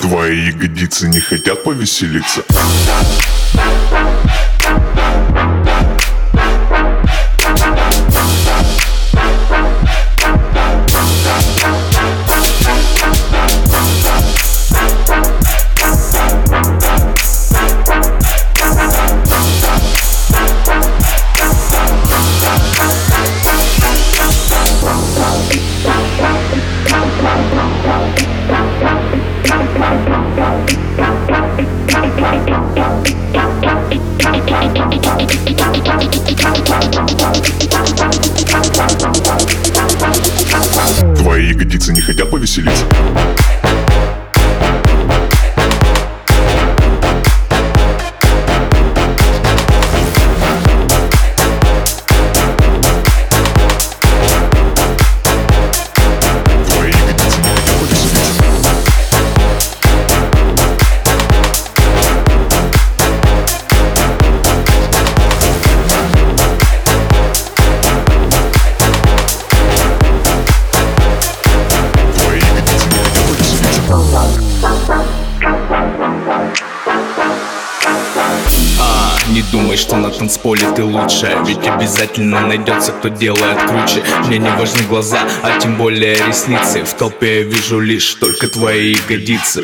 Твои ягодицы не хотят повеселиться? right. Думай, что на танцполе ты лучшая Ведь обязательно найдется, кто делает круче. Мне не важны глаза, а тем более ресницы. В толпе я вижу лишь только твои ягодицы.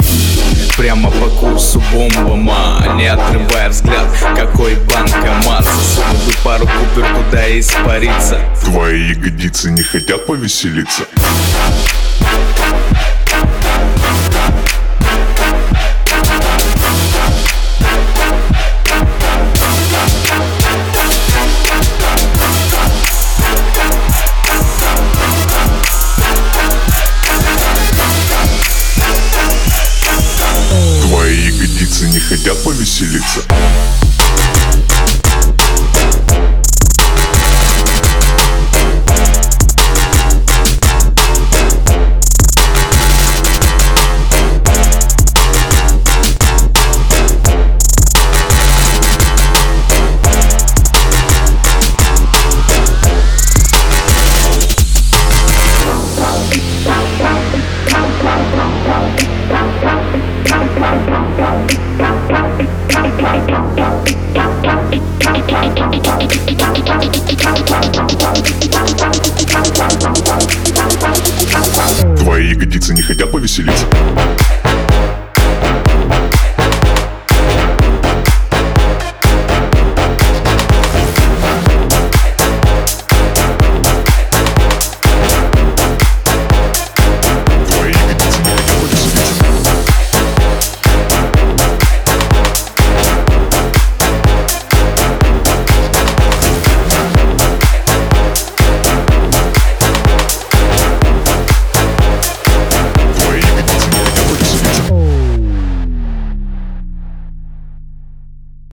Прямо по курсу бомбома Не отрывая взгляд, какой банкомат? Засунул бы пару купюр туда и испариться. Твои ягодицы не хотят повеселиться? Ягодицы не хотят повеселиться? Твои ягодицы не хотят повеселиться?